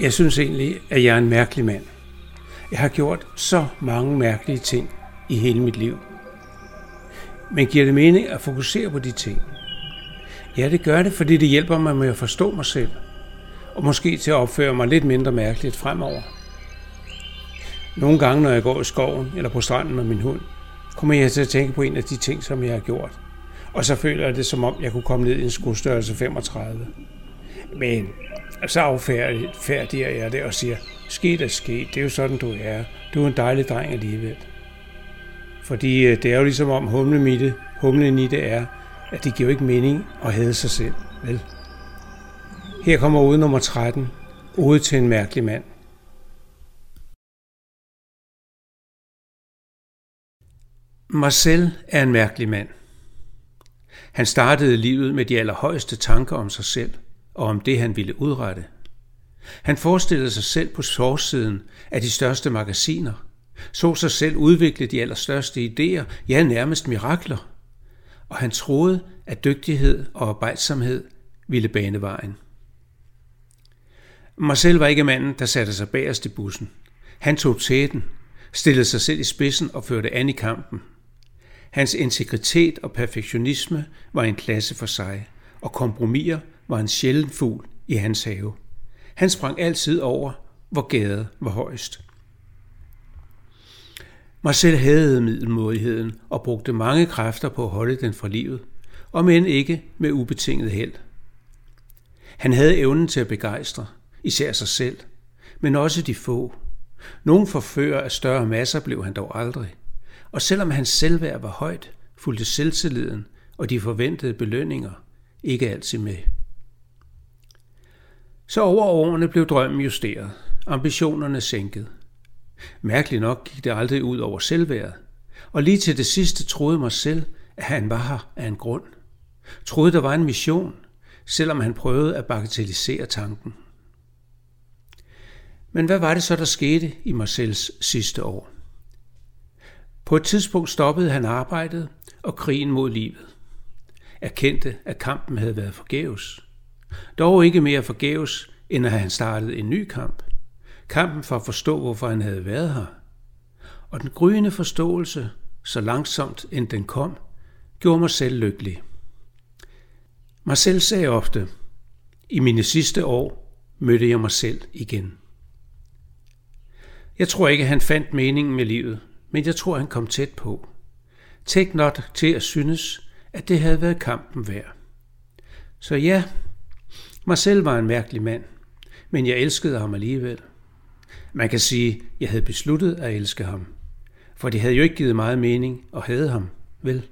Jeg synes egentlig, at jeg er en mærkelig mand. Jeg har gjort så mange mærkelige ting i hele mit liv. Men giver det mening at fokusere på de ting? Ja, det gør det, fordi det hjælper mig med at forstå mig selv, og måske til at opføre mig lidt mindre mærkeligt fremover. Nogle gange, når jeg går i skoven eller på stranden med min hund, kommer jeg til at tænke på en af de ting, som jeg har gjort. Og så føler jeg det, som om jeg kunne komme ned i en skostørrelse 35. Men så affærdiger jeg det og siger, sket er sket, det er jo sådan, du er. Du er en dejlig dreng alligevel. Fordi øh, det er jo ligesom om humlen i det, humlen i det er, at det giver jo ikke mening at hade sig selv, vel? Her kommer ude nummer 13, ude til en mærkelig mand. Marcel er en mærkelig mand. Han startede livet med de allerhøjeste tanker om sig selv og om det, han ville udrette. Han forestillede sig selv på forsiden af de største magasiner, så sig selv udvikle de allerstørste idéer, ja nærmest mirakler. Og han troede, at dygtighed og arbejdsomhed ville bane vejen. Marcel var ikke manden, der satte sig bagerst i bussen. Han tog tæten, stillede sig selv i spidsen og førte an i kampen. Hans integritet og perfektionisme var en klasse for sig, og kompromiser var en sjælden fugl i hans have. Han sprang altid over, hvor gadet var højst. Marcel havde middelmodigheden og brugte mange kræfter på at holde den fra livet, og men ikke med ubetinget held. Han havde evnen til at begejstre, især sig selv, men også de få. Nogen forfører af større masser blev han dog aldrig. Og selvom hans selvværd var højt, fulgte selvtilliden og de forventede belønninger ikke altid med. Så over årene blev drømmen justeret, ambitionerne sænket. Mærkeligt nok gik det aldrig ud over selvværdet, og lige til det sidste troede mig selv, at han var her af en grund. Troede, der var en mission, selvom han prøvede at bagatellisere tanken. Men hvad var det så, der skete i Marcels sidste år? På et tidspunkt stoppede han arbejdet og krigen mod livet. Erkendte, at kampen havde været forgæves. Dog ikke mere forgæves, end at han startede en ny kamp. Kampen for at forstå, hvorfor han havde været her. Og den gryende forståelse, så langsomt end den kom, gjorde mig selv lykkelig. Marcel sagde ofte, i mine sidste år mødte jeg mig selv igen. Jeg tror ikke, han fandt meningen med livet, men jeg tror, han kom tæt på. Tæt nok til at synes, at det havde været kampen værd. Så ja, Marcel var en mærkelig mand, men jeg elskede ham alligevel. Man kan sige, at jeg havde besluttet at elske ham, for det havde jo ikke givet meget mening at have ham, vel?